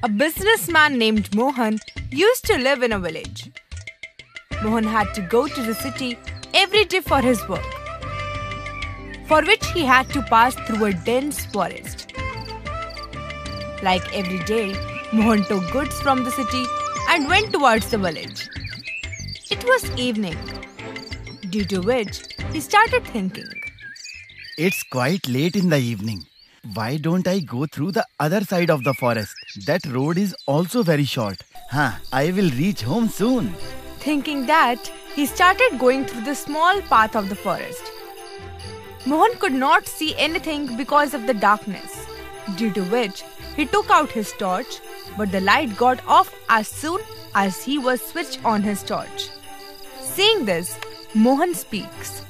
A businessman named Mohan used to live in a village. Mohan had to go to the city every day for his work, for which he had to pass through a dense forest. Like every day, Mohan took goods from the city and went towards the village. It was evening, due to which he started thinking. It's quite late in the evening. Why don't I go through the other side of the forest? That road is also very short. Huh, I will reach home soon. Thinking that, he started going through the small path of the forest. Mohan could not see anything because of the darkness, due to which he took out his torch, but the light got off as soon as he was switched on his torch. Seeing this, Mohan speaks.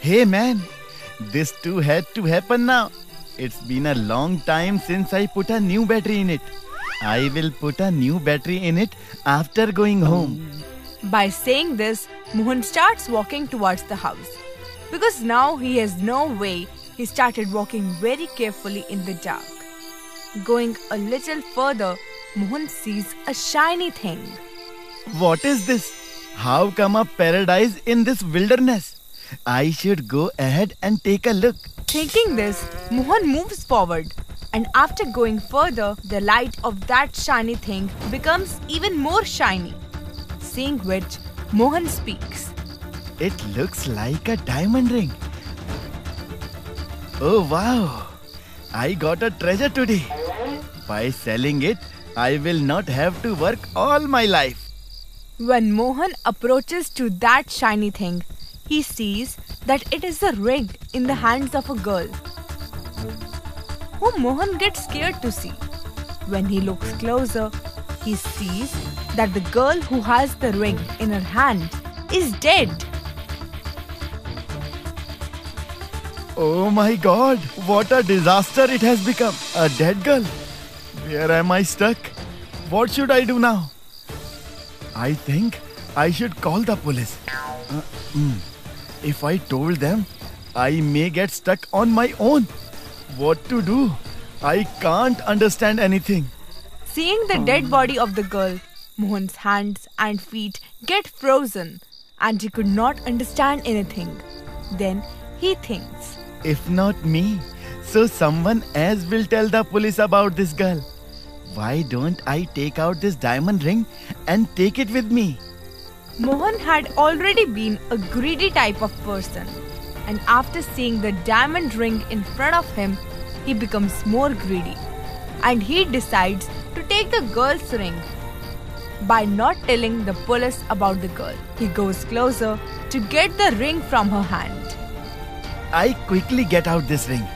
Hey man, this too had to happen now. It's been a long time since I put a new battery in it. I will put a new battery in it after going home. By saying this, Mohan starts walking towards the house. Because now he has no way, he started walking very carefully in the dark. Going a little further, Mohan sees a shiny thing. What is this? How come a paradise in this wilderness? I should go ahead and take a look. Thinking this, Mohan moves forward, and after going further, the light of that shiny thing becomes even more shiny. Seeing which, Mohan speaks. It looks like a diamond ring. Oh wow! I got a treasure today. By selling it, I will not have to work all my life. When Mohan approaches to that shiny thing, he sees that it is a ring in the hands of a girl, whom Mohan gets scared to see. When he looks closer, he sees that the girl who has the ring in her hand is dead. Oh my god, what a disaster it has become! A dead girl! Where am I stuck? What should I do now? I think I should call the police. Uh, mm. If I told them, I may get stuck on my own. What to do? I can't understand anything. Seeing the dead hmm. body of the girl, Mohan's hands and feet get frozen and he could not understand anything. Then he thinks, If not me, so someone else will tell the police about this girl. Why don't I take out this diamond ring and take it with me? Mohan had already been a greedy type of person, and after seeing the diamond ring in front of him, he becomes more greedy and he decides to take the girl's ring. By not telling the police about the girl, he goes closer to get the ring from her hand. I quickly get out this ring.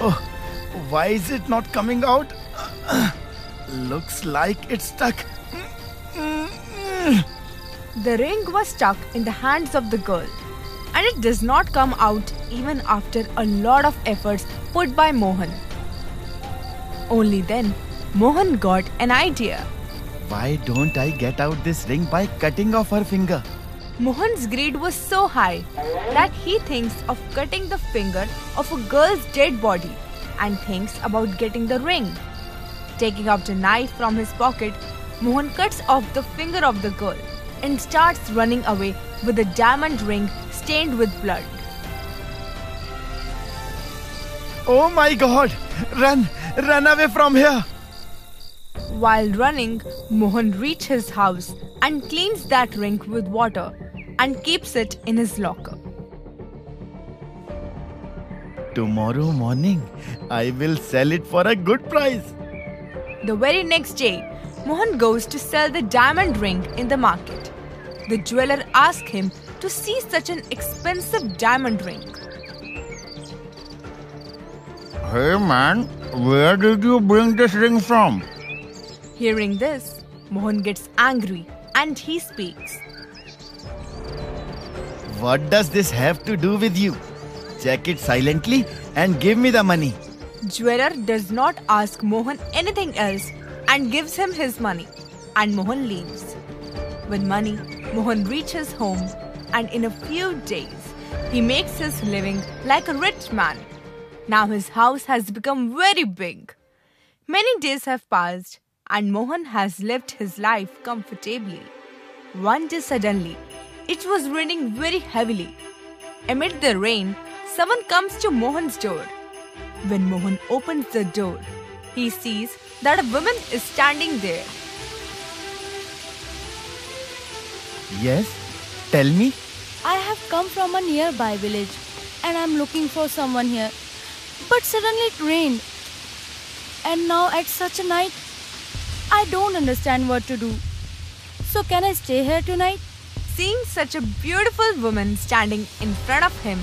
Oh, why is it not coming out? Looks like it's stuck. The ring was stuck in the hands of the girl, and it does not come out even after a lot of efforts put by Mohan. Only then, Mohan got an idea. Why don't I get out this ring by cutting off her finger? Mohan's greed was so high that he thinks of cutting the finger of a girl's dead body and thinks about getting the ring. Taking out a knife from his pocket, Mohan cuts off the finger of the girl and starts running away with the diamond ring stained with blood. Oh my god! Run! Run away from here! While running, Mohan reaches his house and cleans that ring with water and keeps it in his locker. Tomorrow morning, I will sell it for a good price. The very next day, Mohan goes to sell the diamond ring in the market. The jeweler asks him to see such an expensive diamond ring. Hey man, where did you bring this ring from? Hearing this, Mohan gets angry and he speaks. What does this have to do with you? Check it silently and give me the money. Jeweler does not ask Mohan anything else and gives him his money, and Mohan leaves. With money, Mohan reaches home, and in a few days, he makes his living like a rich man. Now his house has become very big. Many days have passed and Mohan has lived his life comfortably. One day suddenly, it was raining very heavily. Amid the rain, someone comes to Mohan's door. When Mohan opens the door, he sees that a woman is standing there. Yes? Tell me. I have come from a nearby village and I'm looking for someone here. But suddenly it rained. And now at such a night, I don't understand what to do. So can I stay here tonight? Seeing such a beautiful woman standing in front of him,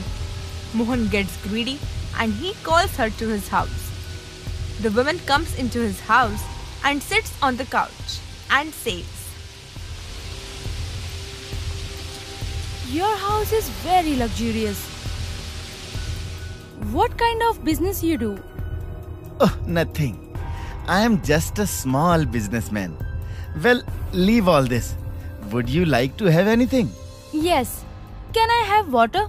Mohan gets greedy and he calls her to his house. The woman comes into his house and sits on the couch and says, Your house is very luxurious. What kind of business you do? Oh, nothing. I am just a small businessman. Well, leave all this. Would you like to have anything? Yes. Can I have water?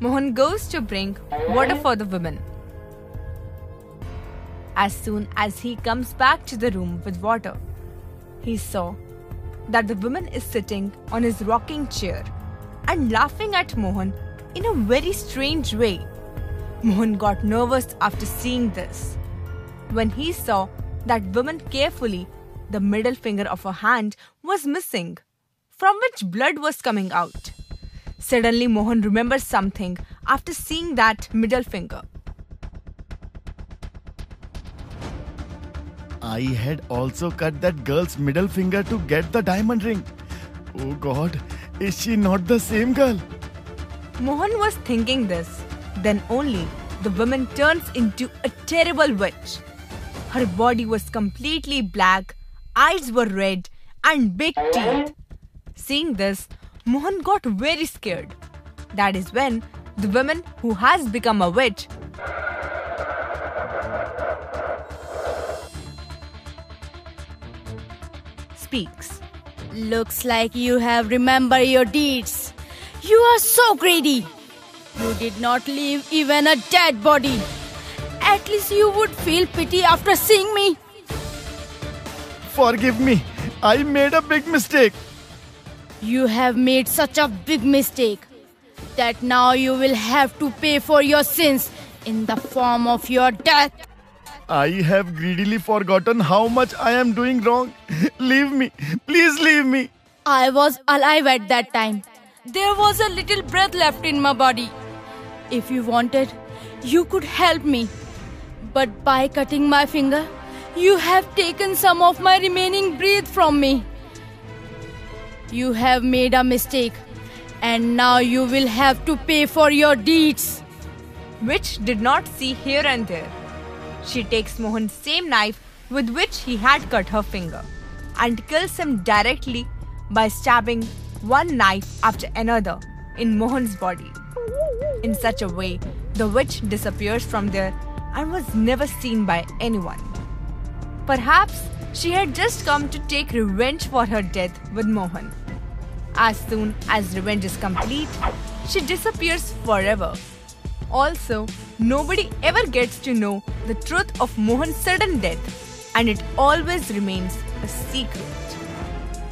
Mohan goes to bring water for the women. As soon as he comes back to the room with water, he saw that the woman is sitting on his rocking chair and laughing at Mohan in a very strange way. Mohan got nervous after seeing this. When he saw that woman carefully, the middle finger of her hand was missing, from which blood was coming out. Suddenly, Mohan remembers something after seeing that middle finger. I had also cut that girl's middle finger to get the diamond ring. Oh god, is she not the same girl? Mohan was thinking this. Then only the woman turns into a terrible witch. Her body was completely black, eyes were red, and big teeth. Seeing this, Mohan got very scared. That is when the woman who has become a witch speaks. Looks like you have remembered your deeds. You are so greedy. You did not leave even a dead body. At least you would feel pity after seeing me. Forgive me. I made a big mistake. You have made such a big mistake that now you will have to pay for your sins in the form of your death. I have greedily forgotten how much I am doing wrong. leave me. Please leave me. I was alive at that time. There was a little breath left in my body. If you wanted, you could help me. But by cutting my finger, you have taken some of my remaining breath from me. You have made a mistake, and now you will have to pay for your deeds. Witch did not see here and there. She takes Mohan's same knife with which he had cut her finger and kills him directly by stabbing one knife after another in Mohan's body. In such a way, the witch disappears from there and was never seen by anyone. Perhaps she had just come to take revenge for her death with Mohan. As soon as revenge is complete, she disappears forever. Also, nobody ever gets to know the truth of Mohan's sudden death, and it always remains a secret.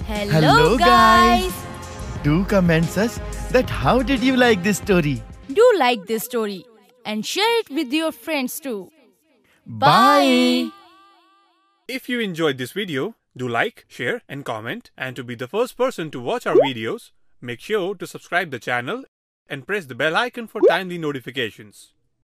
Hello, Hello, guys. guys. Do comment us that how did you like this story? Do like this story and share it with your friends too. Bye. If you enjoyed this video, do like, share and comment and to be the first person to watch our videos, make sure to subscribe the channel and press the bell icon for timely notifications.